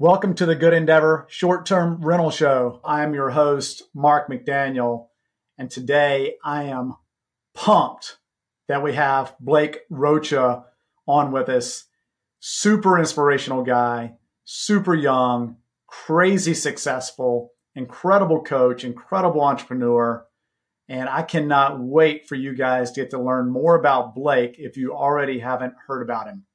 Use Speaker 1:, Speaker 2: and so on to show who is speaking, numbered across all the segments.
Speaker 1: Welcome to the Good Endeavor Short Term Rental Show. I am your host, Mark McDaniel, and today I am pumped that we have Blake Rocha on with us. Super inspirational guy, super young, crazy successful, incredible coach, incredible entrepreneur. And I cannot wait for you guys to get to learn more about Blake if you already haven't heard about him.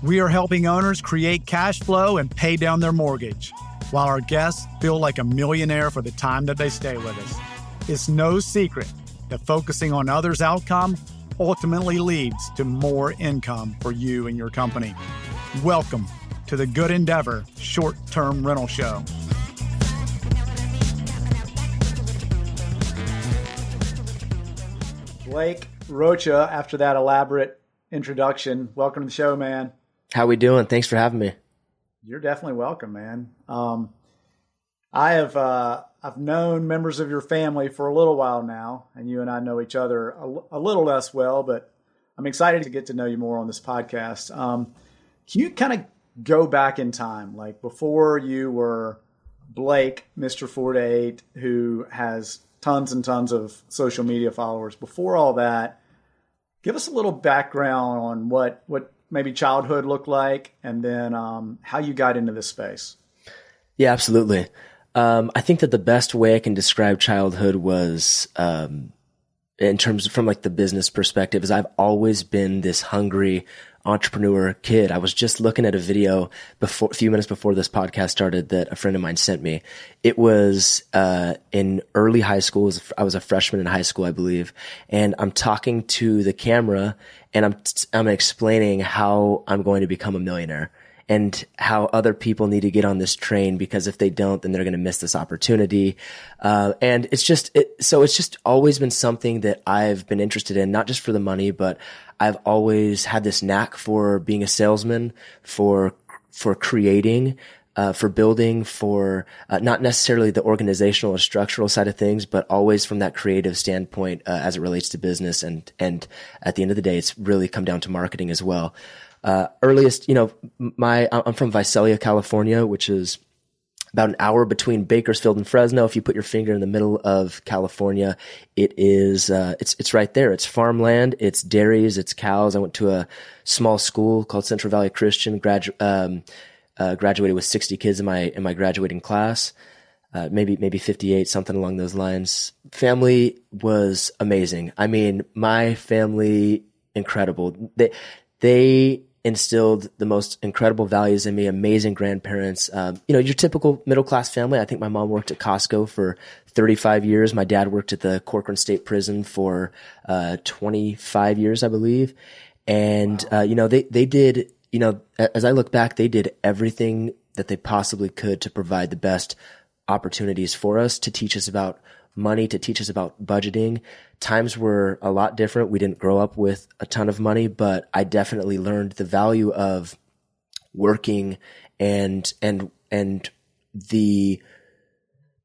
Speaker 1: We are helping owners create cash flow and pay down their mortgage, while our guests feel like a millionaire for the time that they stay with us. It's no secret that focusing on others' outcome ultimately leads to more income for you and your company. Welcome to the Good Endeavor Short Term Rental Show. Blake Rocha, after that elaborate introduction, welcome to the show, man.
Speaker 2: How we doing? Thanks for having me.
Speaker 1: You're definitely welcome, man. Um, I have uh, I've known members of your family for a little while now, and you and I know each other a, a little less well, but I'm excited to get to know you more on this podcast. Um, can you kind of go back in time, like before you were Blake, Mr. 48, who has tons and tons of social media followers. Before all that, give us a little background on what what maybe childhood looked like, and then um, how you got into this space.
Speaker 2: Yeah, absolutely. Um, I think that the best way I can describe childhood was, um, in terms of from like the business perspective, is I've always been this hungry entrepreneur kid. I was just looking at a video before, a few minutes before this podcast started that a friend of mine sent me. It was, uh, in early high school. I was a freshman in high school, I believe. And I'm talking to the camera and I'm, I'm explaining how I'm going to become a millionaire and how other people need to get on this train because if they don't, then they're going to miss this opportunity. Uh, and it's just, it, so it's just always been something that I've been interested in, not just for the money, but I've always had this knack for being a salesman, for, for creating, uh, for building, for uh, not necessarily the organizational or structural side of things, but always from that creative standpoint uh, as it relates to business. And and at the end of the day, it's really come down to marketing as well. Uh, earliest, you know, my I'm from Visalia, California, which is about an hour between Bakersfield and Fresno. If you put your finger in the middle of California, it is uh, it's it's right there. It's farmland, it's dairies, it's cows. I went to a small school called Central Valley Christian. Gradu- um, uh, graduated with 60 kids in my in my graduating class. Uh, maybe maybe 58 something along those lines family was amazing i mean my family incredible they they instilled the most incredible values in me, amazing grandparents. Um, you know, your typical middle class family. I think my mom worked at Costco for 35 years. My dad worked at the Corcoran State Prison for uh, 25 years, I believe. And, wow. uh, you know, they, they did, you know, as I look back, they did everything that they possibly could to provide the best opportunities for us to teach us about money to teach us about budgeting. Times were a lot different. We didn't grow up with a ton of money, but I definitely learned the value of working and, and, and the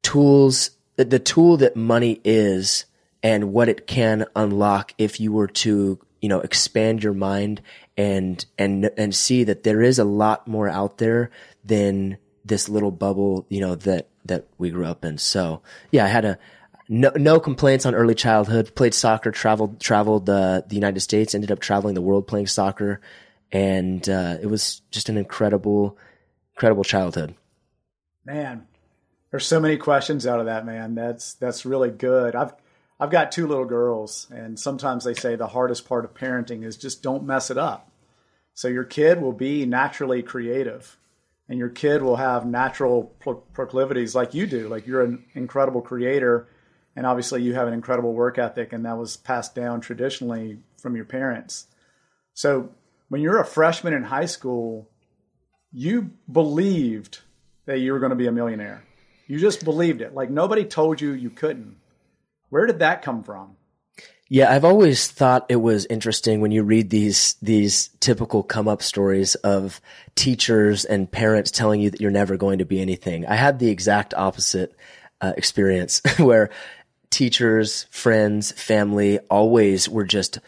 Speaker 2: tools, the tool that money is and what it can unlock if you were to, you know, expand your mind and, and, and see that there is a lot more out there than this little bubble, you know, that, that we grew up in. So yeah, I had a, no, no complaints on early childhood. Played soccer, traveled, traveled uh, the United States, ended up traveling the world playing soccer, and uh, it was just an incredible, incredible childhood.
Speaker 1: Man, there's so many questions out of that, man. That's that's really good. I've I've got two little girls, and sometimes they say the hardest part of parenting is just don't mess it up. So your kid will be naturally creative, and your kid will have natural proclivities like you do. Like you're an incredible creator and obviously you have an incredible work ethic and that was passed down traditionally from your parents. So when you're a freshman in high school you believed that you were going to be a millionaire. You just believed it. Like nobody told you you couldn't. Where did that come from?
Speaker 2: Yeah, I've always thought it was interesting when you read these these typical come up stories of teachers and parents telling you that you're never going to be anything. I had the exact opposite uh, experience where teachers, friends, family always were just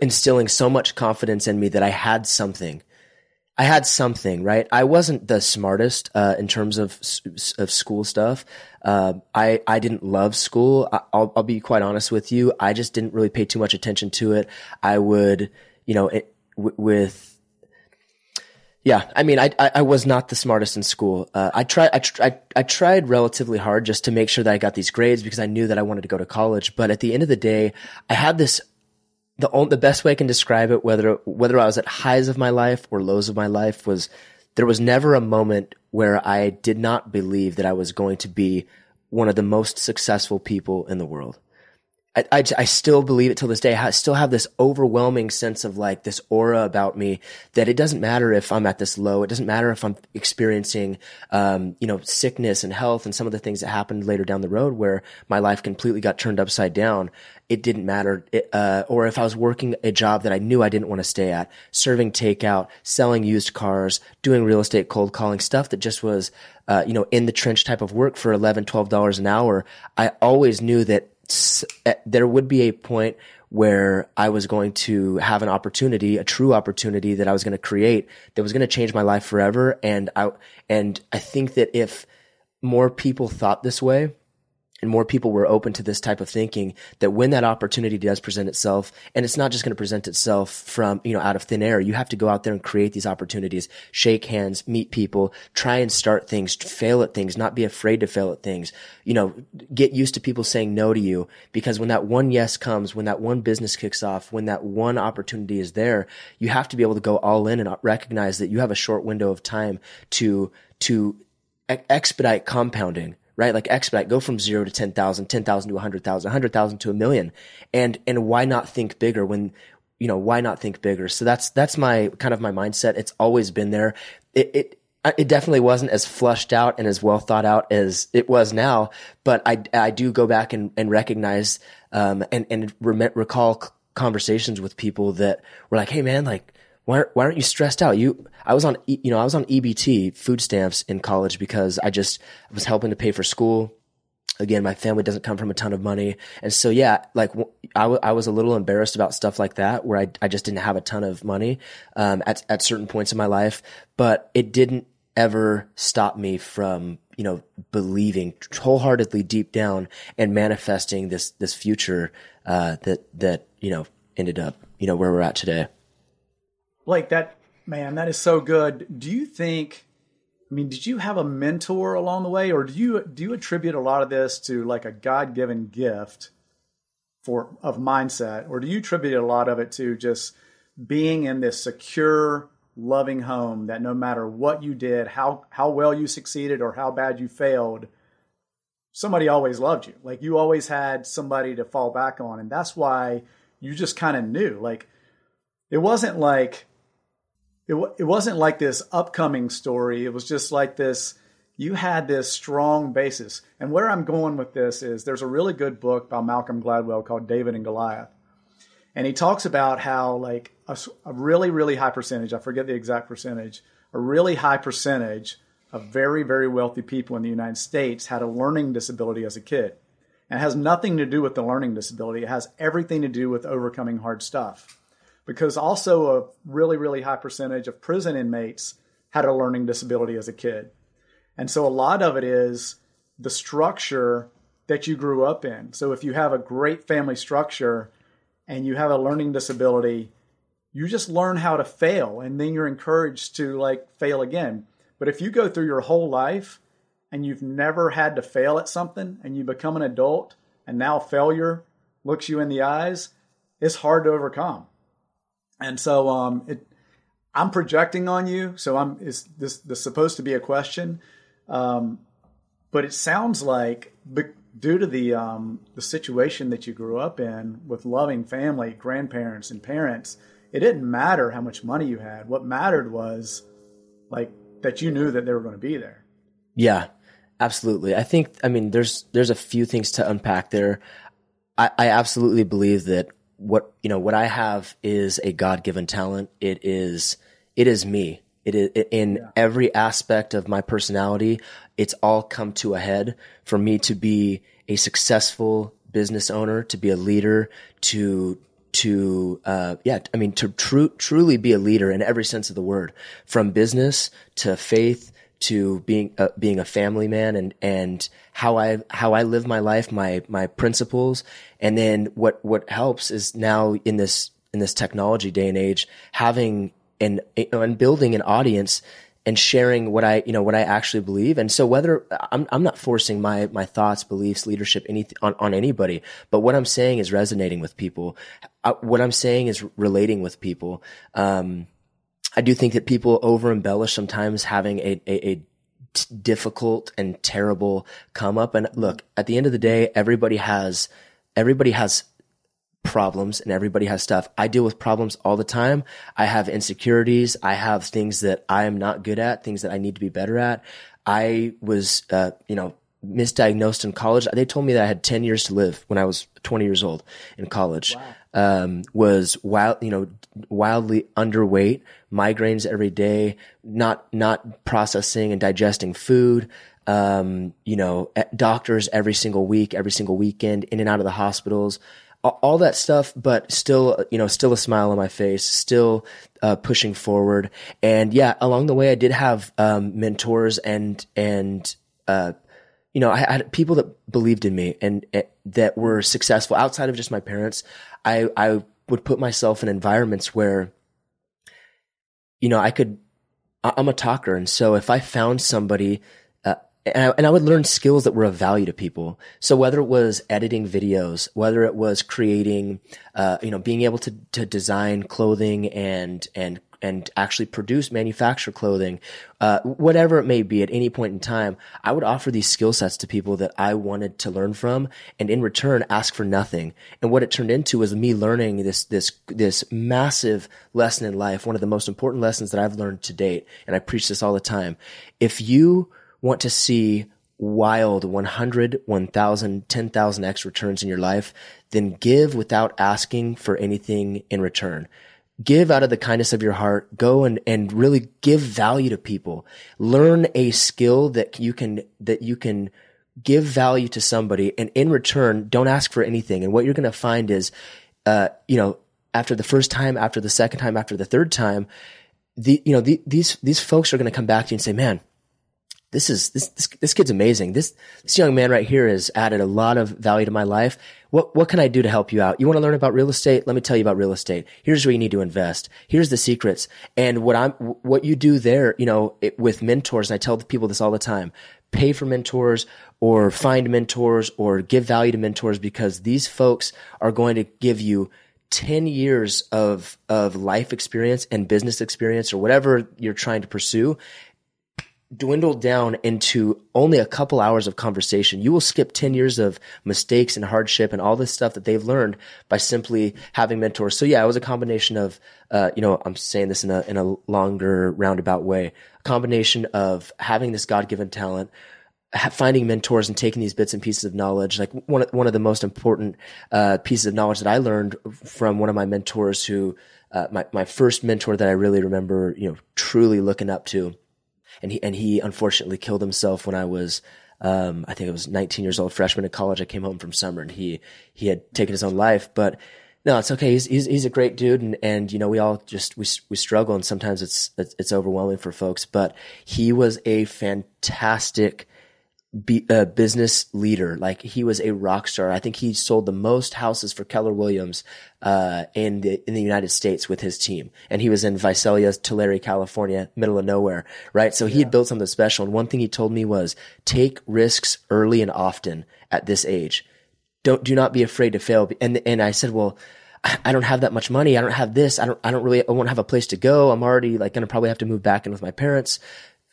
Speaker 2: instilling so much confidence in me that I had something. I had something, right? I wasn't the smartest uh, in terms of of school stuff. Uh, I I didn't love school. I, will I'll be quite honest with you. I just didn't really pay too much attention to it. I would, you know, it, w- with yeah, I mean, I, I, I was not the smartest in school. Uh, I tried I, tr- I, I tried relatively hard just to make sure that I got these grades because I knew that I wanted to go to college. But at the end of the day, I had this the only, the best way I can describe it, whether whether I was at highs of my life or lows of my life, was there was never a moment where I did not believe that I was going to be one of the most successful people in the world. I, I, I, still believe it till this day. I still have this overwhelming sense of like this aura about me that it doesn't matter if I'm at this low. It doesn't matter if I'm experiencing, um, you know, sickness and health and some of the things that happened later down the road where my life completely got turned upside down. It didn't matter. It, uh, or if I was working a job that I knew I didn't want to stay at, serving takeout, selling used cars, doing real estate cold calling stuff that just was, uh, you know, in the trench type of work for 11, 12 dollars an hour. I always knew that Eh, there would be a point where I was going to have an opportunity, a true opportunity that I was going to create that was going to change my life forever. And I, and I think that if more people thought this way, and more people were open to this type of thinking that when that opportunity does present itself and it's not just going to present itself from you know out of thin air you have to go out there and create these opportunities shake hands meet people try and start things fail at things not be afraid to fail at things. You know get used to people saying no to you because when that one yes comes when that one business kicks off when that one opportunity is there you have to be able to go all in and recognize that you have a short window of time to to expedite compounding right? Like expedite, go from zero to 10,000, 10,000 to 100,000, 100,000 to a million. And, and why not think bigger when, you know, why not think bigger? So that's, that's my kind of my mindset. It's always been there. It, it, it definitely wasn't as flushed out and as well thought out as it was now, but I, I do go back and, and recognize, um, and, and re- recall conversations with people that were like, Hey man, like, why, why aren't you stressed out? You, I was on, you know, I was on EBT food stamps in college because I just was helping to pay for school. Again, my family doesn't come from a ton of money. And so, yeah, like I, w- I was a little embarrassed about stuff like that where I, I just didn't have a ton of money, um, at, at certain points in my life, but it didn't ever stop me from, you know, believing wholeheartedly deep down and manifesting this, this future, uh, that, that, you know, ended up, you know, where we're at today.
Speaker 1: Blake, that man, that is so good. Do you think? I mean, did you have a mentor along the way, or do you do you attribute a lot of this to like a God given gift for of mindset, or do you attribute a lot of it to just being in this secure, loving home that no matter what you did, how how well you succeeded or how bad you failed, somebody always loved you. Like you always had somebody to fall back on, and that's why you just kind of knew. Like it wasn't like it, it wasn't like this upcoming story. It was just like this. You had this strong basis. And where I'm going with this is there's a really good book by Malcolm Gladwell called David and Goliath. And he talks about how, like, a, a really, really high percentage, I forget the exact percentage, a really high percentage of very, very wealthy people in the United States had a learning disability as a kid. And it has nothing to do with the learning disability, it has everything to do with overcoming hard stuff because also a really, really high percentage of prison inmates had a learning disability as a kid. And so a lot of it is the structure that you grew up in. So if you have a great family structure and you have a learning disability, you just learn how to fail and then you're encouraged to like fail again. But if you go through your whole life and you've never had to fail at something and you become an adult and now failure looks you in the eyes, it's hard to overcome. And so um, it, I'm projecting on you. So I'm is this this supposed to be a question? Um, but it sounds like due to the um, the situation that you grew up in with loving family, grandparents, and parents, it didn't matter how much money you had. What mattered was like that you knew that they were going to be there.
Speaker 2: Yeah, absolutely. I think I mean there's there's a few things to unpack there. I, I absolutely believe that what you know what I have is a God given talent. It is it is me. It is in yeah. every aspect of my personality. It's all come to a head for me to be a successful business owner, to be a leader, to to uh, yeah i mean to tru- truly be a leader in every sense of the word from business to faith to being uh, being a family man and and how I how I live my life my my principles and then what what helps is now in this in this technology day and age having and and building an audience and sharing what I, you know, what I actually believe. And so whether I'm, I'm not forcing my, my thoughts, beliefs, leadership, anything on, on anybody, but what I'm saying is resonating with people. Uh, what I'm saying is relating with people. Um, I do think that people over embellish sometimes having a, a, a t- difficult and terrible come up. And look, at the end of the day, everybody has, everybody has problems and everybody has stuff. I deal with problems all the time. I have insecurities. I have things that I am not good at, things that I need to be better at. I was, uh, you know, misdiagnosed in college. They told me that I had 10 years to live when I was 20 years old in college. Wow. Um, was wild, you know, wildly underweight, migraines every day, not, not processing and digesting food. Um, you know, doctors every single week, every single weekend, in and out of the hospitals all that stuff, but still, you know, still a smile on my face, still uh, pushing forward. And yeah, along the way, I did have um, mentors and and uh, you know, I had people that believed in me and that were successful outside of just my parents. I I would put myself in environments where, you know, I could. I'm a talker, and so if I found somebody and I, and I would learn skills that were of value to people. So whether it was editing videos, whether it was creating, uh, you know, being able to, to design clothing and, and, and actually produce, manufacture clothing, uh, whatever it may be at any point in time, I would offer these skill sets to people that I wanted to learn from and in return ask for nothing. And what it turned into was me learning this, this, this massive lesson in life, one of the most important lessons that I've learned to date. And I preach this all the time. If you, want to see wild 100, 1000, 10,000 X returns in your life, then give without asking for anything in return. Give out of the kindness of your heart. Go and, and really give value to people. Learn a skill that you can, that you can give value to somebody. And in return, don't ask for anything. And what you're going to find is, uh, you know, after the first time, after the second time, after the third time, the, you know, the, these, these folks are going to come back to you and say, man, this is this, this this kid's amazing. This this young man right here has added a lot of value to my life. What what can I do to help you out? You want to learn about real estate? Let me tell you about real estate. Here's where you need to invest. Here's the secrets. And what I'm what you do there, you know, it, with mentors, and I tell people this all the time. Pay for mentors or find mentors or give value to mentors because these folks are going to give you 10 years of of life experience and business experience or whatever you're trying to pursue dwindled down into only a couple hours of conversation. You will skip 10 years of mistakes and hardship and all this stuff that they've learned by simply having mentors. So yeah, it was a combination of, uh, you know, I'm saying this in a, in a longer roundabout way, a combination of having this God-given talent, finding mentors and taking these bits and pieces of knowledge. Like one of, one of the most important, uh, pieces of knowledge that I learned from one of my mentors who, uh, my, my first mentor that I really remember, you know, truly looking up to and he and he unfortunately killed himself when I was um, I think I was 19 years old, freshman in college. I came home from summer and he he had taken his own life, but no, it's okay. He's he's, he's a great dude, and and you know we all just we we struggle, and sometimes it's, it's overwhelming for folks. But he was a fantastic be, uh, business leader. Like he was a rock star. I think he sold the most houses for Keller Williams uh, in the in the United States with his team, and he was in Visalia, Tulare, California, middle of nowhere, right? So he yeah. had built something special. And one thing he told me was take risks early and often at this age. Don't do not be afraid to fail. And and I said, well. I don't have that much money. I don't have this. I don't, I don't really, I won't have a place to go. I'm already like going to probably have to move back in with my parents.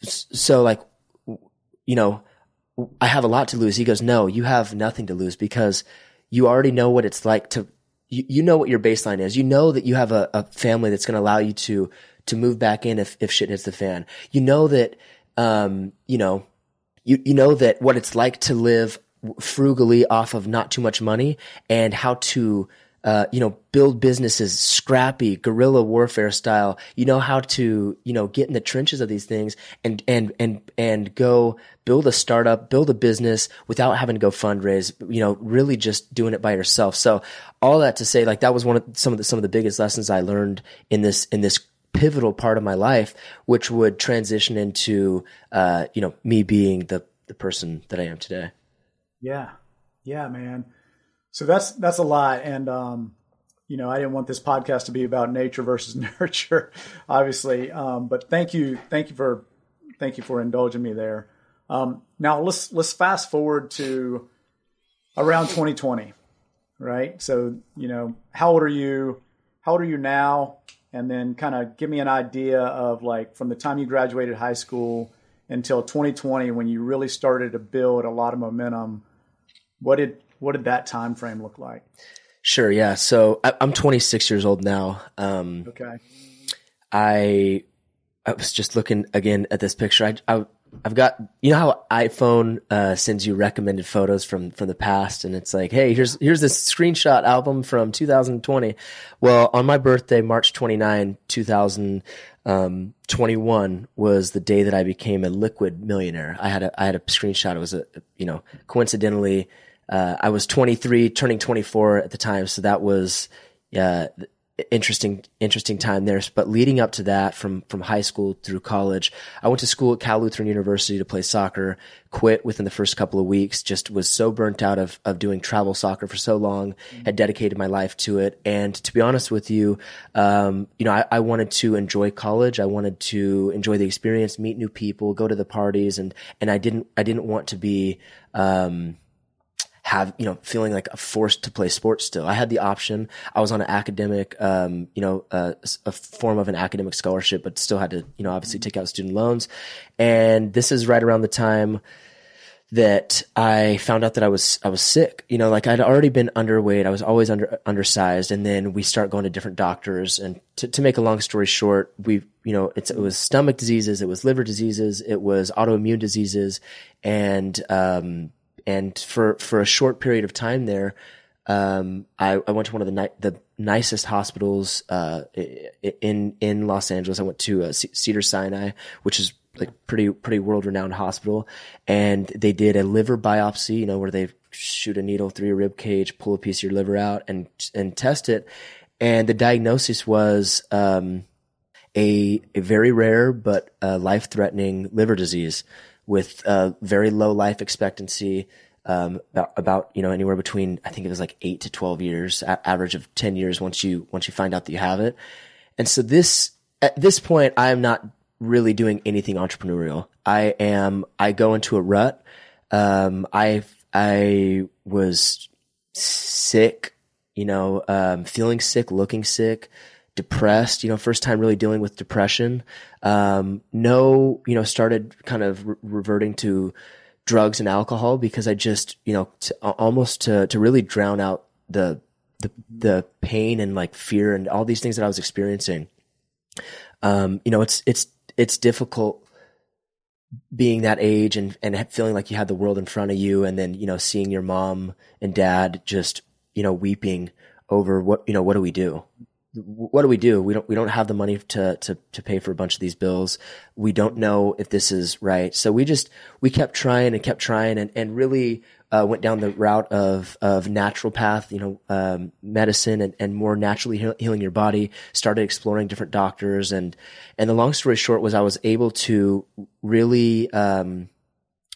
Speaker 2: So like, you know, I have a lot to lose. He goes, no, you have nothing to lose because you already know what it's like to, you, you know what your baseline is. You know that you have a, a family that's going to allow you to, to move back in if, if shit hits the fan. You know that, um, you know, you, you know that what it's like to live frugally off of not too much money and how to, uh, you know, build businesses scrappy, guerrilla warfare style. You know how to, you know, get in the trenches of these things and, and, and, and go build a startup, build a business without having to go fundraise, you know, really just doing it by yourself. So all that to say, like that was one of some of the, some of the biggest lessons I learned in this, in this pivotal part of my life, which would transition into, uh, you know, me being the, the person that I am today.
Speaker 1: Yeah. Yeah, man. So that's that's a lot, and um, you know, I didn't want this podcast to be about nature versus nurture, obviously. Um, but thank you, thank you for thank you for indulging me there. Um, now let's let's fast forward to around 2020, right? So you know, how old are you? How old are you now? And then kind of give me an idea of like from the time you graduated high school until 2020 when you really started to build a lot of momentum. What did what did that time frame look like?
Speaker 2: Sure. Yeah. So I, am 26 years old now. Um,
Speaker 1: okay.
Speaker 2: I I was just looking again at this picture. I, I I've got you know how iPhone uh, sends you recommended photos from from the past, and it's like, hey, here's here's this screenshot album from 2020. Well, on my birthday, March 29, 2021 um, was the day that I became a liquid millionaire. I had a I had a screenshot. It was a you know coincidentally uh, I was 23, turning 24 at the time, so that was uh, interesting interesting time there. But leading up to that, from from high school through college, I went to school at Cal Lutheran University to play soccer. Quit within the first couple of weeks. Just was so burnt out of of doing travel soccer for so long. Mm-hmm. Had dedicated my life to it, and to be honest with you, um, you know, I, I, wanted to enjoy college. I wanted to enjoy the experience, meet new people, go to the parties, and and I didn't I didn't want to be. Um, have, you know, feeling like a forced to play sports still. I had the option. I was on an academic, um, you know, uh, a form of an academic scholarship, but still had to, you know, obviously take out student loans. And this is right around the time that I found out that I was I was sick. You know, like I'd already been underweight. I was always under undersized, and then we start going to different doctors. And to, to make a long story short, we you know it was stomach diseases, it was liver diseases, it was autoimmune diseases, and um, and for for a short period of time there, um, I, I, went to one of the ni- the nicest hospitals uh, in in Los Angeles. I went to uh, Cedar Sinai, which is like pretty pretty world renowned hospital, and they did a liver biopsy. You know where they shoot a needle through your rib cage, pull a piece of your liver out, and and test it. And the diagnosis was um, a a very rare but uh, life threatening liver disease with a very low life expectancy, um, about, about, you know, anywhere between, I think it was like eight to 12 years, a- average of 10 years once you, once you find out that you have it. And so this, at this point, I am not really doing anything entrepreneurial. I am, I go into a rut. Um, I, I was sick, you know, um, feeling sick, looking sick, depressed, you know, first time really dealing with depression. Um, no, you know, started kind of re- reverting to drugs and alcohol because I just, you know, to, almost to, to really drown out the, the, the pain and like fear and all these things that I was experiencing. Um, you know, it's, it's, it's difficult being that age and, and feeling like you had the world in front of you and then, you know, seeing your mom and dad just, you know, weeping over what, you know, what do we do? What do we do? We don't we don't have the money to to to pay for a bunch of these bills. We don't know if this is right. So we just we kept trying and kept trying and and really uh, went down the route of of naturopath, you know, um, medicine and, and more naturally heal, healing your body. Started exploring different doctors and and the long story short was I was able to really um,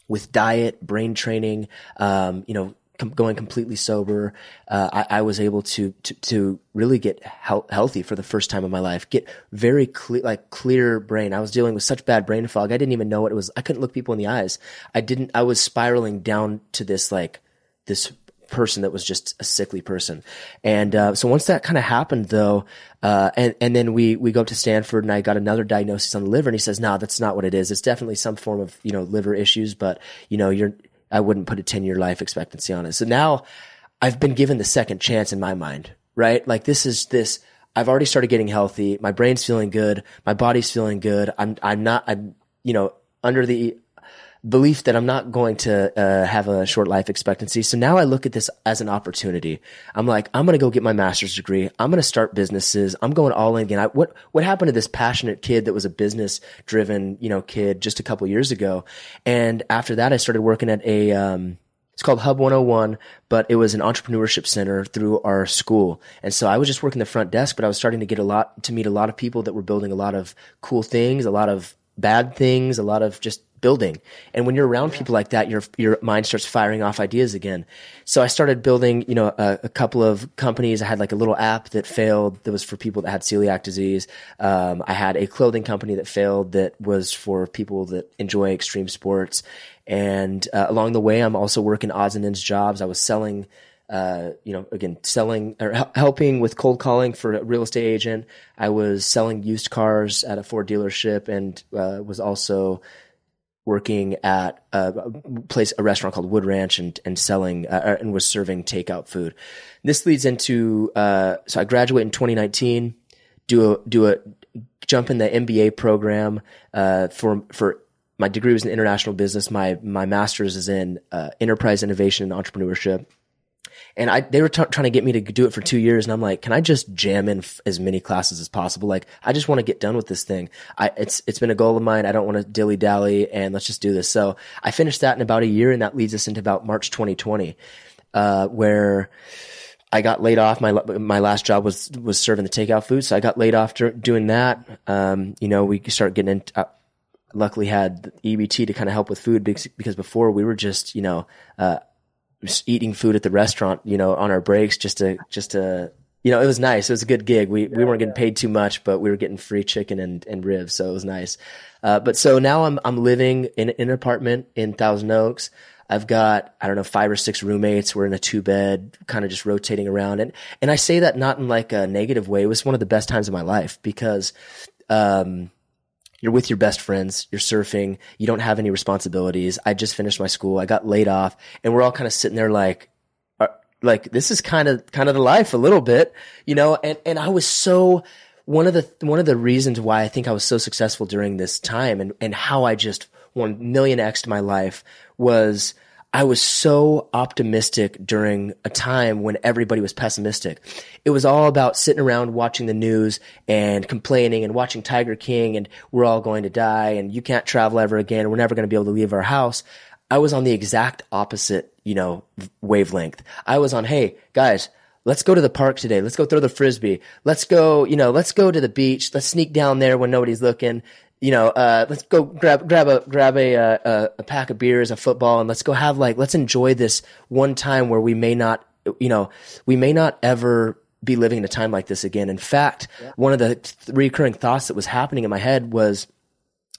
Speaker 2: with diet, brain training, um, you know, com- going completely sober, uh, I, I, was able to, to, to really get he- healthy for the first time in my life, get very clear, like clear brain. I was dealing with such bad brain fog. I didn't even know what it was. I couldn't look people in the eyes. I didn't, I was spiraling down to this, like, this person that was just a sickly person. And uh, so once that kind of happened, though, uh, and and then we we go to Stanford, and I got another diagnosis on the liver, and he says, "No, that's not what it is. It's definitely some form of you know liver issues, but you know you're I wouldn't put a 10 year life expectancy on it. So now I've been given the second chance in my mind, right? Like this is this, I've already started getting healthy. My brain's feeling good. My body's feeling good. I'm, I'm not, I'm, you know, under the, belief that I'm not going to uh, have a short life expectancy. So now I look at this as an opportunity. I'm like, I'm going to go get my master's degree. I'm going to start businesses. I'm going all in again. I, what what happened to this passionate kid that was a business driven, you know, kid just a couple years ago? And after that, I started working at a um, it's called Hub 101, but it was an entrepreneurship center through our school. And so I was just working the front desk, but I was starting to get a lot to meet a lot of people that were building a lot of cool things, a lot of bad things, a lot of just building. And when you're around people like that, your your mind starts firing off ideas again. So I started building, you know, a, a, couple of companies. I had like a little app that failed that was for people that had celiac disease. Um, I had a clothing company that failed that was for people that enjoy extreme sports. And uh, along the way, I'm also working odds and ends jobs. I was selling. Uh, you know, again, selling or helping with cold calling for a real estate agent. I was selling used cars at a Ford dealership and uh, was also working at a place, a restaurant called Wood Ranch, and and selling uh, and was serving takeout food. This leads into uh, so I graduate in 2019, do a do a jump in the MBA program uh, for for my degree was in international business. My my master's is in uh, enterprise innovation and entrepreneurship and I they were t- trying to get me to do it for two years, and I'm like, can I just jam in f- as many classes as possible? Like, I just want to get done with this thing. I it's it's been a goal of mine. I don't want to dilly dally, and let's just do this. So I finished that in about a year, and that leads us into about March 2020, uh, where. I got laid off. My my last job was was serving the takeout food, so I got laid off doing that. Um, you know, we start getting in. Uh, luckily, had EBT to kind of help with food because, because before we were just you know uh, eating food at the restaurant, you know, on our breaks just to, just to, you know, it was nice. It was a good gig. We, we weren't getting paid too much, but we were getting free chicken and, and ribs. So it was nice. Uh, but so now I'm, I'm living in, in an apartment in Thousand Oaks. I've got, I don't know, five or six roommates. We're in a two bed, kind of just rotating around. And, and I say that not in like a negative way. It was one of the best times of my life because, um, you're with your best friends, you're surfing, you don't have any responsibilities. I just finished my school, I got laid off, and we're all kind of sitting there like, uh, like this is kind of kind of the life a little bit, you know. And and I was so one of the one of the reasons why I think I was so successful during this time and and how I just one million x to my life was I was so optimistic during a time when everybody was pessimistic. It was all about sitting around watching the news and complaining and watching Tiger King and we're all going to die and you can't travel ever again we're never going to be able to leave our house. I was on the exact opposite, you know, wavelength. I was on, hey, guys, let's go to the park today. Let's go throw the frisbee. Let's go, you know, let's go to the beach. Let's sneak down there when nobody's looking you know, uh, let's go grab grab a grab a, uh, a, a pack of beers, a football, and let's go have like let's enjoy this one time where we may not, you know, we may not ever be living in a time like this again. In fact, yeah. one of the th- recurring thoughts that was happening in my head was,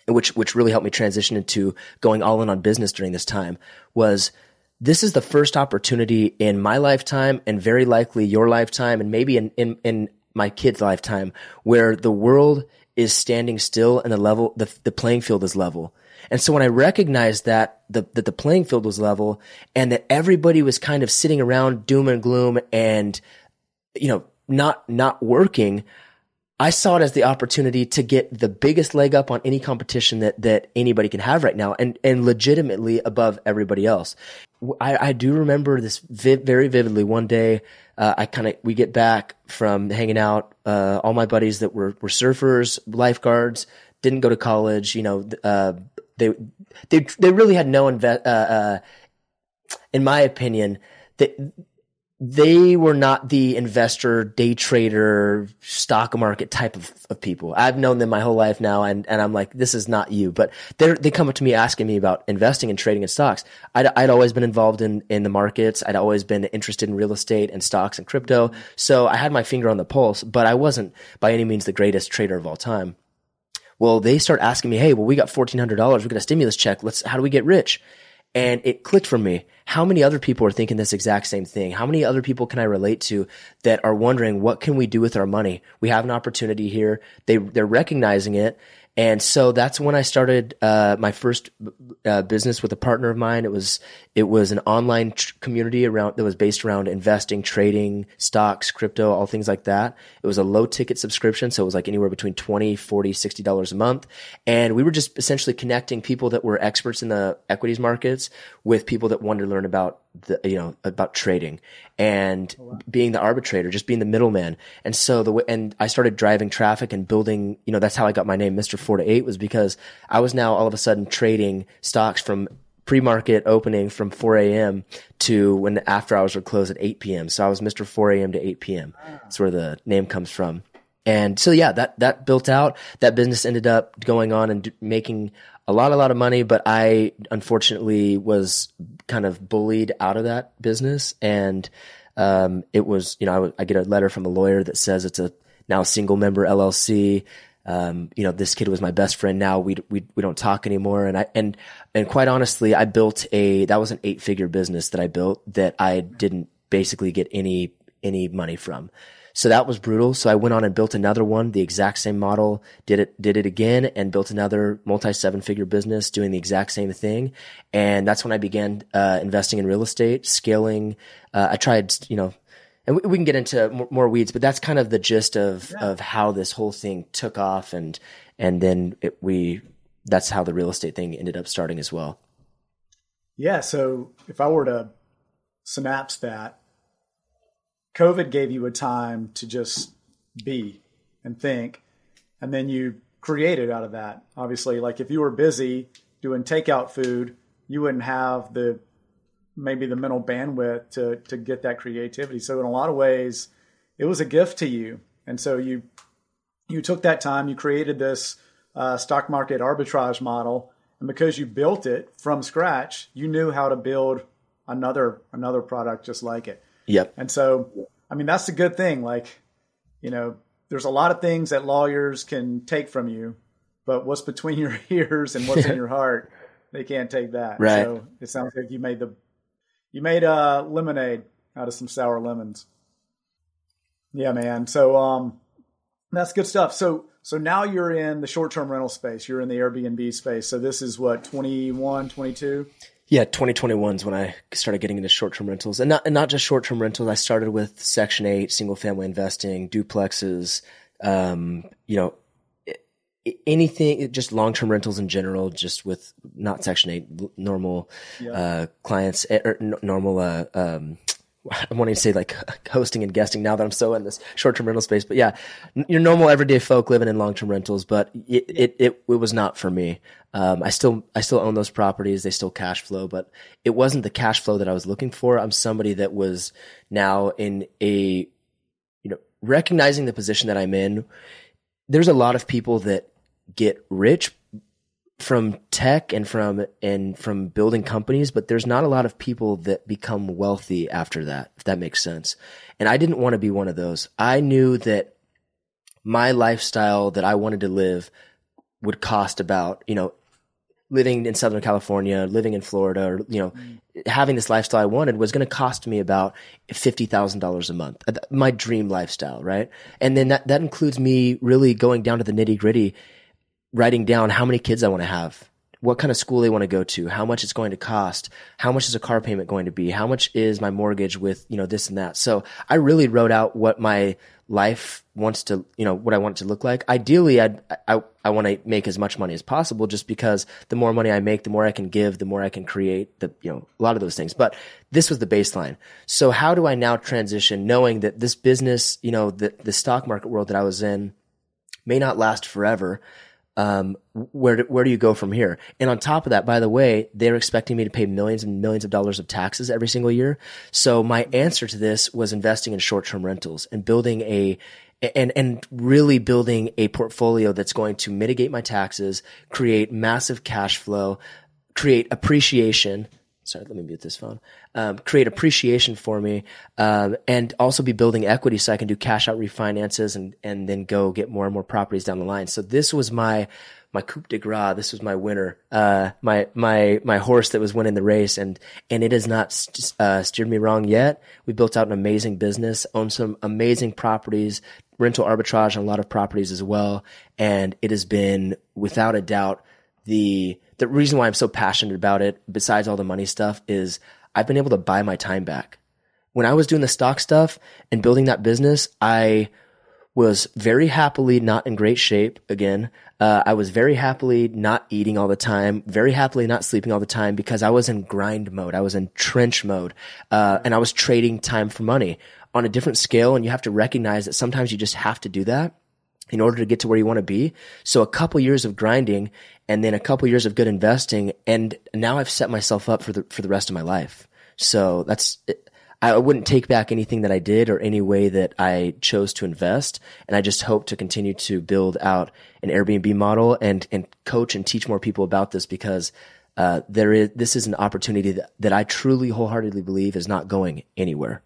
Speaker 2: which which really helped me transition into going all in on business during this time, was this is the first opportunity in my lifetime and very likely your lifetime and maybe in in, in my kid's lifetime where the world is standing still and the level, the, the playing field is level. And so when I recognized that the, that the playing field was level and that everybody was kind of sitting around doom and gloom and, you know, not, not working, I saw it as the opportunity to get the biggest leg up on any competition that, that anybody can have right now and, and legitimately above everybody else. I, I do remember this very vividly. One day, uh, I kind of we get back from hanging out. Uh, all my buddies that were were surfers, lifeguards, didn't go to college. You know, uh, they they they really had no invest. Uh, uh, in my opinion, that they were not the investor, day trader, stock market type of, of people. I've known them my whole life now, and, and I'm like, this is not you. But they they come up to me asking me about investing and trading in stocks. I'd, I'd always been involved in, in the markets. I'd always been interested in real estate and stocks and crypto. So I had my finger on the pulse, but I wasn't by any means the greatest trader of all time. Well, they start asking me, hey, well, we got $1,400. We got a stimulus check. Let's, how do we get rich? And it clicked for me how many other people are thinking this exact same thing? How many other people can I relate to that are wondering what can we do with our money? We have an opportunity here. They they're recognizing it and so that's when I started uh, my first uh, business with a partner of mine. It was it was an online tr- community around that was based around investing, trading, stocks, crypto, all things like that. It was a low ticket subscription, so it was like anywhere between 20, 40, 60 dollars a month. And we were just essentially connecting people that were experts in the equities markets with people that wanted to learn about the you know about trading and oh, wow. being the arbitrator, just being the middleman. And so the way, and I started driving traffic and building, you know, that's how I got my name, Mr. Four to Eight was because I was now all of a sudden trading stocks from pre-market opening from 4 a.m. to when the after hours were closed at 8 p.m. So I was Mr. 4 a.m. to 8 p.m. Ah. That's where the name comes from. And so yeah, that that built out. That business ended up going on and making a lot, a lot of money. But I unfortunately was kind of bullied out of that business, and um, it was you know I, I get a letter from a lawyer that says it's a now single member LLC um, you know, this kid was my best friend. Now we, we, we don't talk anymore. And I, and, and quite honestly, I built a, that was an eight figure business that I built that I didn't basically get any, any money from. So that was brutal. So I went on and built another one, the exact same model, did it, did it again and built another multi seven figure business doing the exact same thing. And that's when I began, uh, investing in real estate, scaling. Uh, I tried, you know, and we, we can get into more, weeds, but that's kind of the gist of yeah. of how this whole thing took off, and and then it, we that's how the real estate thing ended up starting as well.
Speaker 1: Yeah. So if I were to synapse that, COVID gave you a time to just be and think, and then you created out of that. Obviously, like if you were busy doing takeout food, you wouldn't have the maybe the mental bandwidth to to get that creativity. So in a lot of ways, it was a gift to you, and so you you took that time, you created this uh, stock market arbitrage model, and because you built it from scratch, you knew how to build another another product just like it.
Speaker 2: Yep.
Speaker 1: And so, I mean, that's a good thing. Like, you know, there's a lot of things that lawyers can take from you, but what's between your ears and what's in your heart, they can't take that.
Speaker 2: Right.
Speaker 1: So it sounds like you made the you made a lemonade out of some sour lemons. Yeah, man. So um, that's good stuff. So so now you're in the short-term rental space. You're in the Airbnb space. So this is what 21, 22?
Speaker 2: Yeah, 2021 is when I started getting into short-term rentals, and not and not just short-term rentals. I started with Section Eight, single-family investing, duplexes, um, you know, anything just long-term rentals in general just with not section 8 normal yeah. uh, clients eh, or n- normal uh, um, I want to say like hosting and guesting now that I'm so in this short-term rental space, but yeah, your normal everyday folk living in long-term rentals, but it, it, it, it was not for me. Um, I still, I still own those properties. They still cash flow, but it wasn't the cash flow that I was looking for. I'm somebody that was now in a, you know, recognizing the position that I'm in. There's a lot of people that get rich from tech and from and from building companies, but there's not a lot of people that become wealthy after that, if that makes sense. And I didn't want to be one of those. I knew that my lifestyle that I wanted to live would cost about, you know, living in Southern California, living in Florida, or, you know, mm. having this lifestyle I wanted was going to cost me about $50,000 a month. My dream lifestyle, right? And then that, that includes me really going down to the nitty gritty writing down how many kids I want to have, what kind of school they want to go to, how much it's going to cost, how much is a car payment going to be, how much is my mortgage with, you know, this and that. So I really wrote out what my life wants to, you know, what I want it to look like. Ideally, I'd, I, I want to make as much money as possible just because the more money I make, the more I can give, the more I can create, the, you know, a lot of those things. But this was the baseline. So how do I now transition knowing that this business, you know, the, the stock market world that I was in may not last forever um, where do, where do you go from here? And on top of that, by the way, they're expecting me to pay millions and millions of dollars of taxes every single year. So my answer to this was investing in short term rentals and building a and and really building a portfolio that's going to mitigate my taxes, create massive cash flow, create appreciation sorry, let me mute this phone. Um, create appreciation for me, um, and also be building equity so I can do cash out refinances and and then go get more and more properties down the line. So this was my my Coupe de Gras. This was my winner, uh, my my my horse that was winning the race, and and it has not st- uh, steered me wrong yet. We built out an amazing business, own some amazing properties, rental arbitrage on a lot of properties as well, and it has been without a doubt the the reason why I'm so passionate about it. Besides all the money stuff, is I've been able to buy my time back. When I was doing the stock stuff and building that business, I was very happily not in great shape again. Uh, I was very happily not eating all the time, very happily not sleeping all the time because I was in grind mode. I was in trench mode, uh, and I was trading time for money on a different scale. And you have to recognize that sometimes you just have to do that in order to get to where you want to be. So a couple years of grinding and then a couple years of good investing. And now I've set myself up for the, for the rest of my life. So that's, I wouldn't take back anything that I did or any way that I chose to invest. And I just hope to continue to build out an Airbnb model and, and coach and teach more people about this because uh, there is, this is an opportunity that, that I truly wholeheartedly believe is not going anywhere.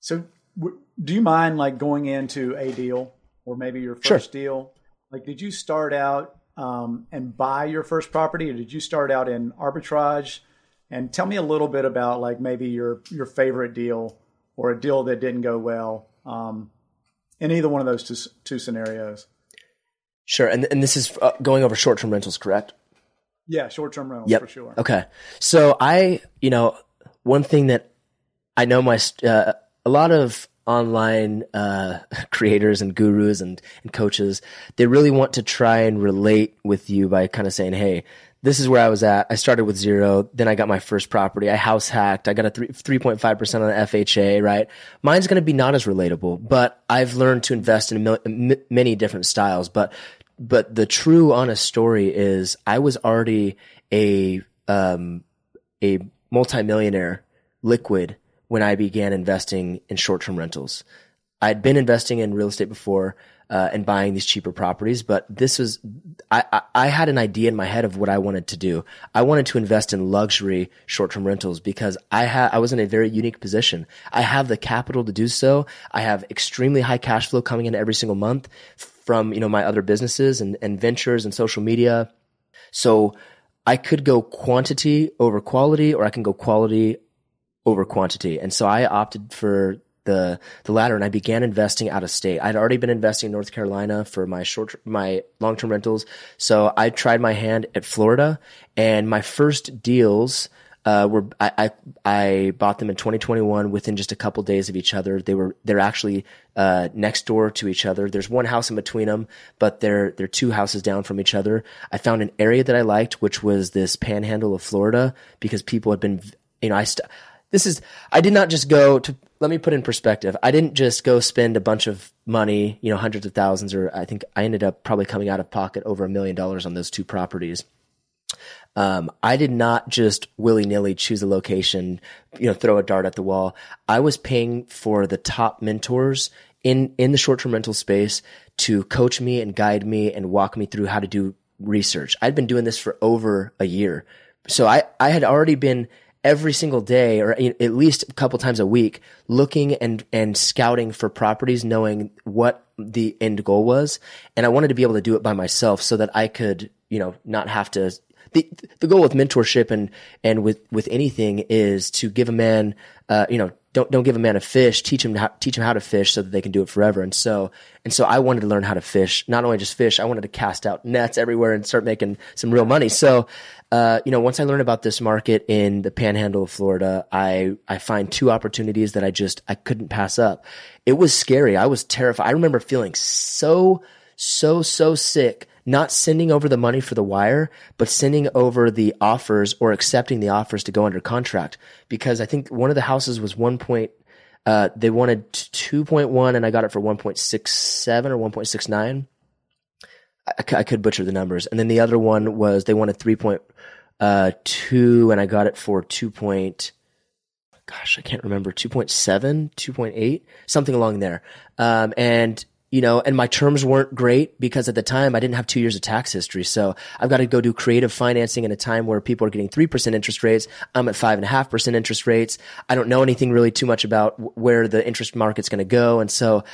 Speaker 1: So do you mind like going into a deal or maybe your first sure. deal? Like, did you start out um, and buy your first property or did you start out in arbitrage? And tell me a little bit about like maybe your your favorite deal or a deal that didn't go well um, in either one of those two, two scenarios.
Speaker 2: Sure, and and this is uh, going over short term rentals, correct?
Speaker 1: Yeah, short term rentals
Speaker 2: yep.
Speaker 1: for sure.
Speaker 2: Okay, so I you know one thing that I know my uh, a lot of online uh, creators and gurus and, and coaches, they really want to try and relate with you by kind of saying, hey, this is where I was at. I started with zero. Then I got my first property. I house hacked. I got a 3, 3.5% on the FHA, right? Mine's going to be not as relatable, but I've learned to invest in mil- many different styles. But, but the true honest story is I was already a, um, a multimillionaire liquid when I began investing in short-term rentals. I'd been investing in real estate before uh, and buying these cheaper properties. But this was, I, I, I, had an idea in my head of what I wanted to do. I wanted to invest in luxury short-term rentals because I had, I was in a very unique position. I have the capital to do so. I have extremely high cash flow coming in every single month from, you know, my other businesses and, and ventures and social media. So I could go quantity over quality or I can go quality over quantity. And so I opted for the the latter and I began investing out of state. I'd already been investing in North Carolina for my short my long term rentals. So I tried my hand at Florida and my first deals uh, were I, I, I bought them in 2021 within just a couple days of each other. They were they're actually uh, next door to each other. There's one house in between them, but they're they're two houses down from each other. I found an area that I liked, which was this Panhandle of Florida, because people had been you know I st- this is I did not just go to let me put in perspective. I didn't just go spend a bunch of money, you know, hundreds of thousands, or I think I ended up probably coming out of pocket over a million dollars on those two properties. Um, I did not just willy nilly choose a location, you know, throw a dart at the wall. I was paying for the top mentors in, in the short term rental space to coach me and guide me and walk me through how to do research. I'd been doing this for over a year. So I, I had already been every single day or at least a couple times a week looking and and scouting for properties knowing what the end goal was. And I wanted to be able to do it by myself so that I could you know not have to the the goal with mentorship and and with with anything is to give a man uh, you know don't don't give a man a fish teach him how, teach him how to fish so that they can do it forever and so and so I wanted to learn how to fish not only just fish I wanted to cast out nets everywhere and start making some real money so uh, you know, once I learned about this market in the panhandle of Florida, I, I find two opportunities that I just, I couldn't pass up. It was scary. I was terrified. I remember feeling so, so, so sick, not sending over the money for the wire, but sending over the offers or accepting the offers to go under contract. Because I think one of the houses was one point, uh, they wanted 2.1 and I got it for 1.67 or 1.69. I, I could butcher the numbers. And then the other one was they wanted 3.2 uh, and I got it for 2. Point, gosh, I can't remember, 2.7, 2.8, something along there. Um, and you know, and my terms weren't great because at the time I didn't have two years of tax history. So I've got to go do creative financing in a time where people are getting 3% interest rates. I'm at five and a half percent interest rates. I don't know anything really too much about where the interest market's going to go. And so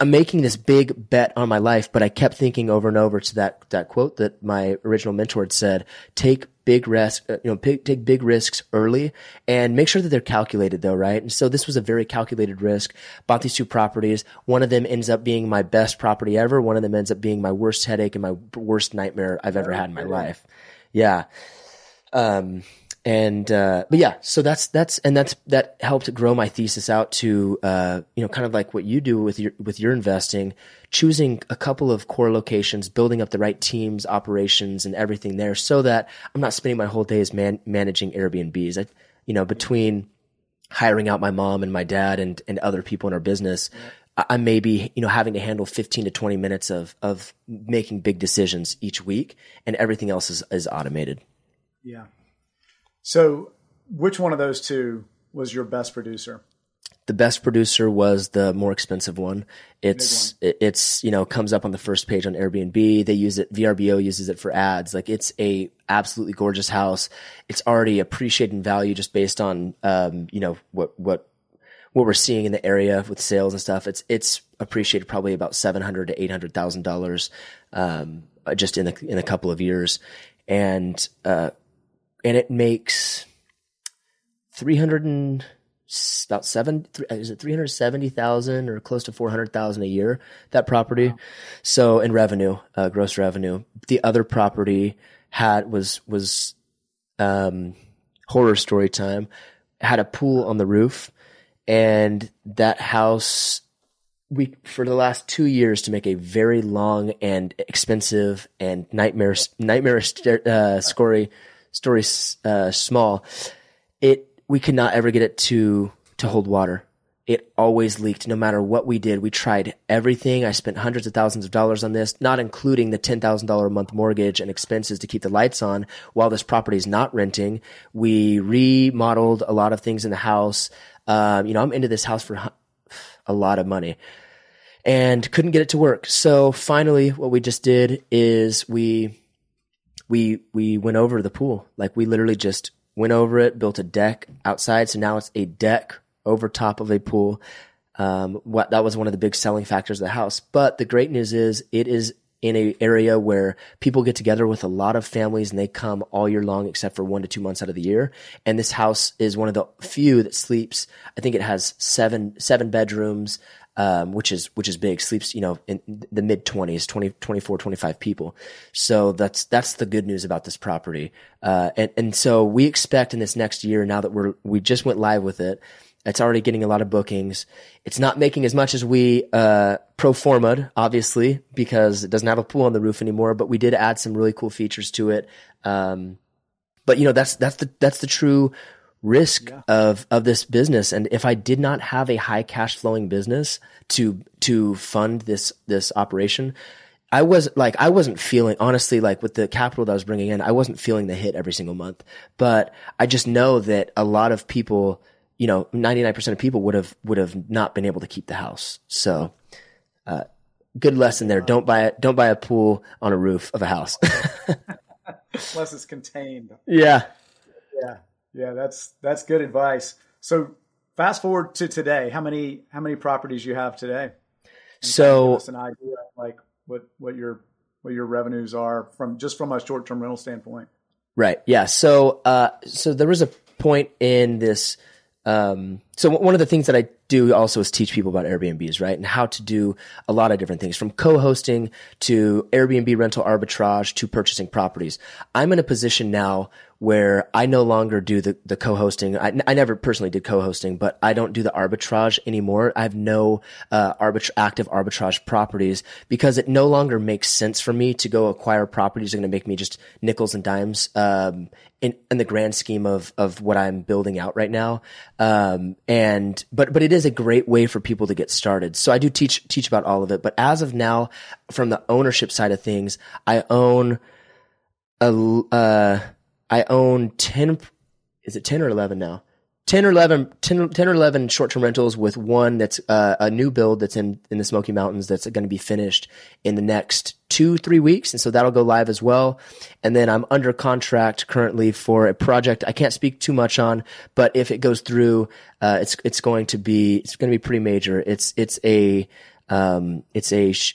Speaker 2: I'm making this big bet on my life, but I kept thinking over and over to that that quote that my original mentor had said: "Take big risks, uh, you know, take big risks early, and make sure that they're calculated, though, right?" And so this was a very calculated risk. Bought these two properties. One of them ends up being my best property ever. One of them ends up being my worst headache and my worst nightmare I've ever had in my life. Yeah. Um, and uh, but yeah, so that's that's and that's that helped grow my thesis out to uh, you know kind of like what you do with your with your investing, choosing a couple of core locations, building up the right teams, operations, and everything there, so that I'm not spending my whole days man- managing Airbnbs. I, you know, between hiring out my mom and my dad and and other people in our business. I I may be, you know, having to handle 15 to 20 minutes of, of making big decisions each week and everything else is, is automated.
Speaker 1: Yeah. So, which one of those two was your best producer?
Speaker 2: the best producer was the more expensive one. It's it, it's you know comes up on the first page on Airbnb. They use it. VRBO uses it for ads. Like it's a absolutely gorgeous house. It's already appreciating value just based on um, you know what what what we're seeing in the area with sales and stuff. It's it's appreciated probably about seven hundred to eight hundred thousand um, dollars just in a, in a couple of years, and uh, and it makes three hundred and about seven is it 370,000 or close to 400,000 a year that property wow. so in revenue uh, gross revenue the other property had was was um, horror story time had a pool on the roof and that house we for the last 2 years to make a very long and expensive and nightmarish nightmarish uh, story story uh, small it we could not ever get it to to hold water. It always leaked no matter what we did. We tried everything. I spent hundreds of thousands of dollars on this, not including the $10,000 a month mortgage and expenses to keep the lights on while this property is not renting. We remodeled a lot of things in the house. Um, you know, I'm into this house for a lot of money and couldn't get it to work. So finally, what we just did is we, we, we went over the pool. Like we literally just went over it, built a deck outside. So now it's a deck over top of a pool. Um, what that was one of the big selling factors of the house. But the great news is it is in an area where people get together with a lot of families and they come all year long except for one to two months out of the year. And this house is one of the few that sleeps. I think it has seven, seven bedrooms, um, which is which is big. Sleeps, you know, in the mid 20s, 20, 24, 25 people. So that's that's the good news about this property. Uh, and and so we expect in this next year, now that we're we just went live with it, it's already getting a lot of bookings. It's not making as much as we uh, pro forma'd, obviously, because it doesn't have a pool on the roof anymore. But we did add some really cool features to it. Um, but you know, that's that's the that's the true risk yeah. of of this business. And if i did not have a high cash flowing business to to fund this this operation i was like i wasn't feeling honestly like with the capital that i was bringing in i wasn't feeling the hit every single month. But i just know that a lot of people you know 99% of people would have would have not been able to keep the house. So uh, good lesson there. Don't buy it don't buy a pool on a roof of a house.
Speaker 1: Unless it's contained.
Speaker 2: Yeah.
Speaker 1: Yeah yeah, that's that's good advice. So fast forward to today. How many how many properties you have today?
Speaker 2: And so
Speaker 1: an idea like what what your what your revenues are from just from a short term rental standpoint.
Speaker 2: Right. Yeah. So uh, so there was a point in this. Um, so one of the things that I do also is teach people about Airbnbs, right? And how to do a lot of different things from co-hosting to Airbnb rental arbitrage to purchasing properties. I'm in a position now where I no longer do the, the co-hosting. I, I never personally did co-hosting, but I don't do the arbitrage anymore. I have no uh, active arbitrage properties because it no longer makes sense for me to go acquire properties that are going to make me just nickels and dimes um, in, in the grand scheme of of what I'm building out right now. Um, and but but it is a great way for people to get started. So I do teach teach about all of it. But as of now, from the ownership side of things, I own a. Uh, I own 10, is it 10 or 11 now? 10 or 11, 10, 10 or 11 short-term rentals with one that's uh, a new build that's in, in the Smoky Mountains that's going to be finished in the next two, three weeks. And so that'll go live as well. And then I'm under contract currently for a project I can't speak too much on, but if it goes through, uh, it's, it's going to be, it's going to be pretty major. It's, it's a, Um, it's a sh-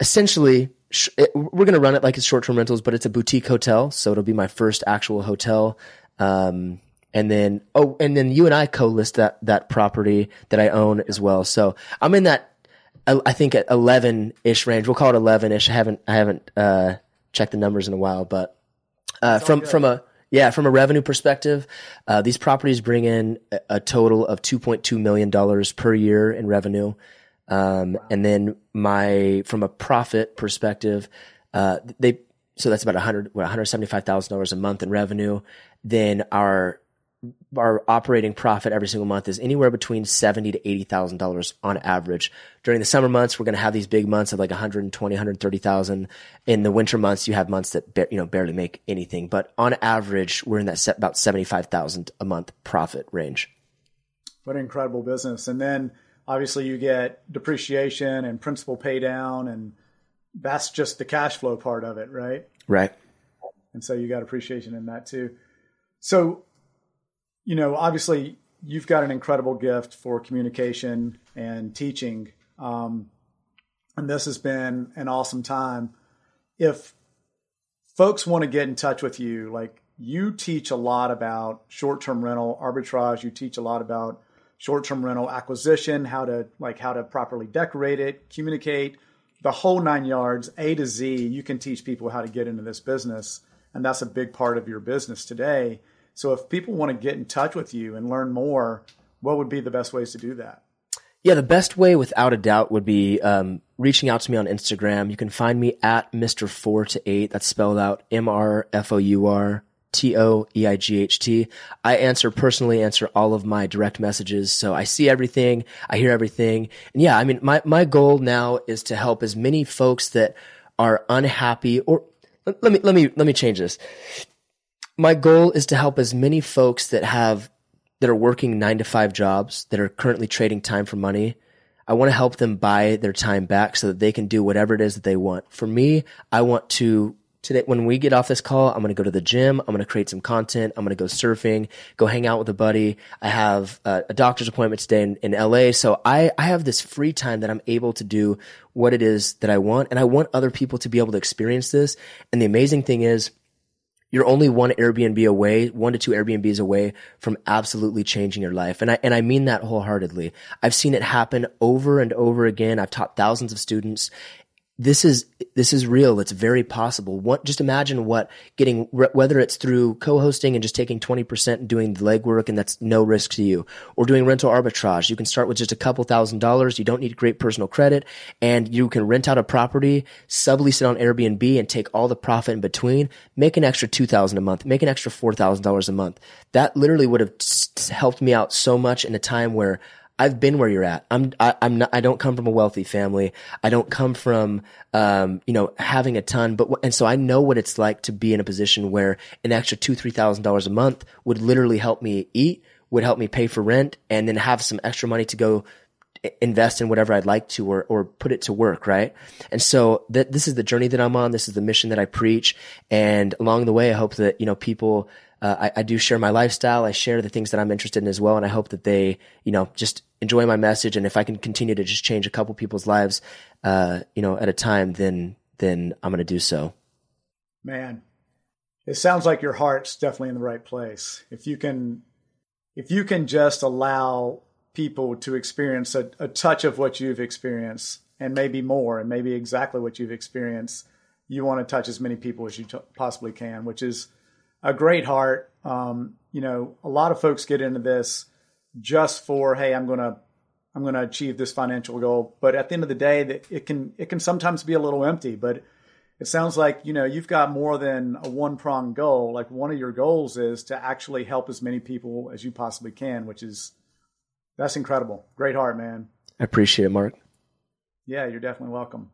Speaker 2: essentially sh- it, we're going to run it like it's short term rentals, but it's a boutique hotel, so it'll be my first actual hotel. Um, and then oh, and then you and I co-list that that property that I own as well. So I'm in that I think at 11 ish range. We'll call it 11 ish. I haven't I haven't uh, checked the numbers in a while, but uh, from good. from a yeah from a revenue perspective, uh, these properties bring in a, a total of 2.2 million dollars per year in revenue. Um, wow. and then my from a profit perspective, uh, they so that's about 100 what, 175 thousand dollars a month in revenue. Then our our operating profit every single month is anywhere between seventy to eighty thousand dollars on average. During the summer months, we're going to have these big months of like 120, 130,000. In the winter months, you have months that you know barely make anything, but on average, we're in that set about seventy five thousand a month profit range.
Speaker 1: What an incredible business! And then obviously you get depreciation and principal pay down, and that's just the cash flow part of it, right?
Speaker 2: Right.
Speaker 1: And so you got appreciation in that too. So you know, obviously you've got an incredible gift for communication and teaching. Um, and this has been an awesome time. If folks want to get in touch with you, like you teach a lot about short term rental arbitrage, you teach a lot about short term rental acquisition, how to like how to properly decorate it, communicate, the whole nine yards, A to Z. You can teach people how to get into this business. And that's a big part of your business today. So if people want to get in touch with you and learn more, what would be the best ways to do that?
Speaker 2: Yeah, the best way, without a doubt, would be um, reaching out to me on Instagram. You can find me at Mr. Four to Eight. That's spelled out M R F O U R T O E I G H T. I answer personally answer all of my direct messages, so I see everything, I hear everything, and yeah, I mean, my my goal now is to help as many folks that are unhappy or let me let me let me change this my goal is to help as many folks that have that are working nine to five jobs that are currently trading time for money. I want to help them buy their time back so that they can do whatever it is that they want. For me, I want to today when we get off this call, I'm going to go to the gym. I'm going to create some content. I'm going to go surfing, go hang out with a buddy. I have a, a doctor's appointment today in, in LA. So I, I have this free time that I'm able to do what it is that I want. And I want other people to be able to experience this. And the amazing thing is, you're only one Airbnb away, one to two Airbnbs away from absolutely changing your life. And I, and I mean that wholeheartedly. I've seen it happen over and over again. I've taught thousands of students this is this is real. It's very possible. What just imagine what getting whether it's through co-hosting and just taking twenty percent and doing the legwork and that's no risk to you, or doing rental arbitrage. You can start with just a couple thousand dollars. You don't need great personal credit, and you can rent out a property, sublease it on Airbnb, and take all the profit in between. Make an extra two thousand a month. Make an extra four thousand dollars a month. That literally would have helped me out so much in a time where I've been where you're at. I'm, I, I'm not, I don't come from a wealthy family. I don't come from, um, you know, having a ton, but, and so I know what it's like to be in a position where an extra two, three thousand dollars a month would literally help me eat, would help me pay for rent, and then have some extra money to go invest in whatever I'd like to or, or put it to work, right? And so this is the journey that I'm on. This is the mission that I preach. And along the way, I hope that, you know, people uh, I, I, do share my lifestyle. I share the things that I'm interested in as well. And I hope that they, you know, just enjoy my message. And if I can continue to just change a couple people's lives, uh, you know, at a time, then, then I'm going to do so.
Speaker 1: Man, it sounds like your heart's definitely in the right place. If you can, if you can just allow people to experience a, a touch of what you've experienced and maybe more and maybe exactly what you've experienced, you want to touch as many people as you t- possibly can, which is, a great heart. Um, you know, a lot of folks get into this just for, hey, I'm gonna I'm gonna achieve this financial goal. But at the end of the day, that it can it can sometimes be a little empty. But it sounds like you know you've got more than a one prong goal. Like one of your goals is to actually help as many people as you possibly can, which is that's incredible. Great heart, man.
Speaker 2: I appreciate it, Mark.
Speaker 1: Yeah, you're definitely welcome.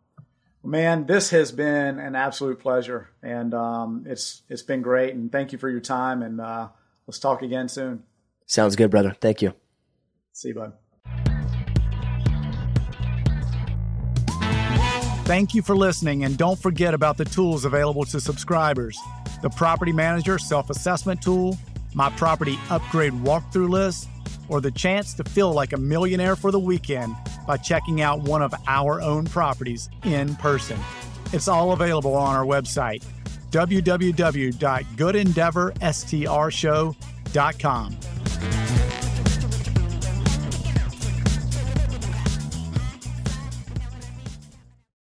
Speaker 1: Man, this has been an absolute pleasure, and um, it's it's been great. And thank you for your time. And uh, let's talk again soon.
Speaker 2: Sounds good, brother. Thank you.
Speaker 1: See you, bud.
Speaker 3: Thank you for listening, and don't forget about the tools available to subscribers: the Property Manager Self Assessment Tool, my Property Upgrade Walkthrough List
Speaker 1: or the chance to feel like a millionaire for the weekend by checking out one of our own properties in person. It's all available on our website, www.goodendeavorstrshow.com.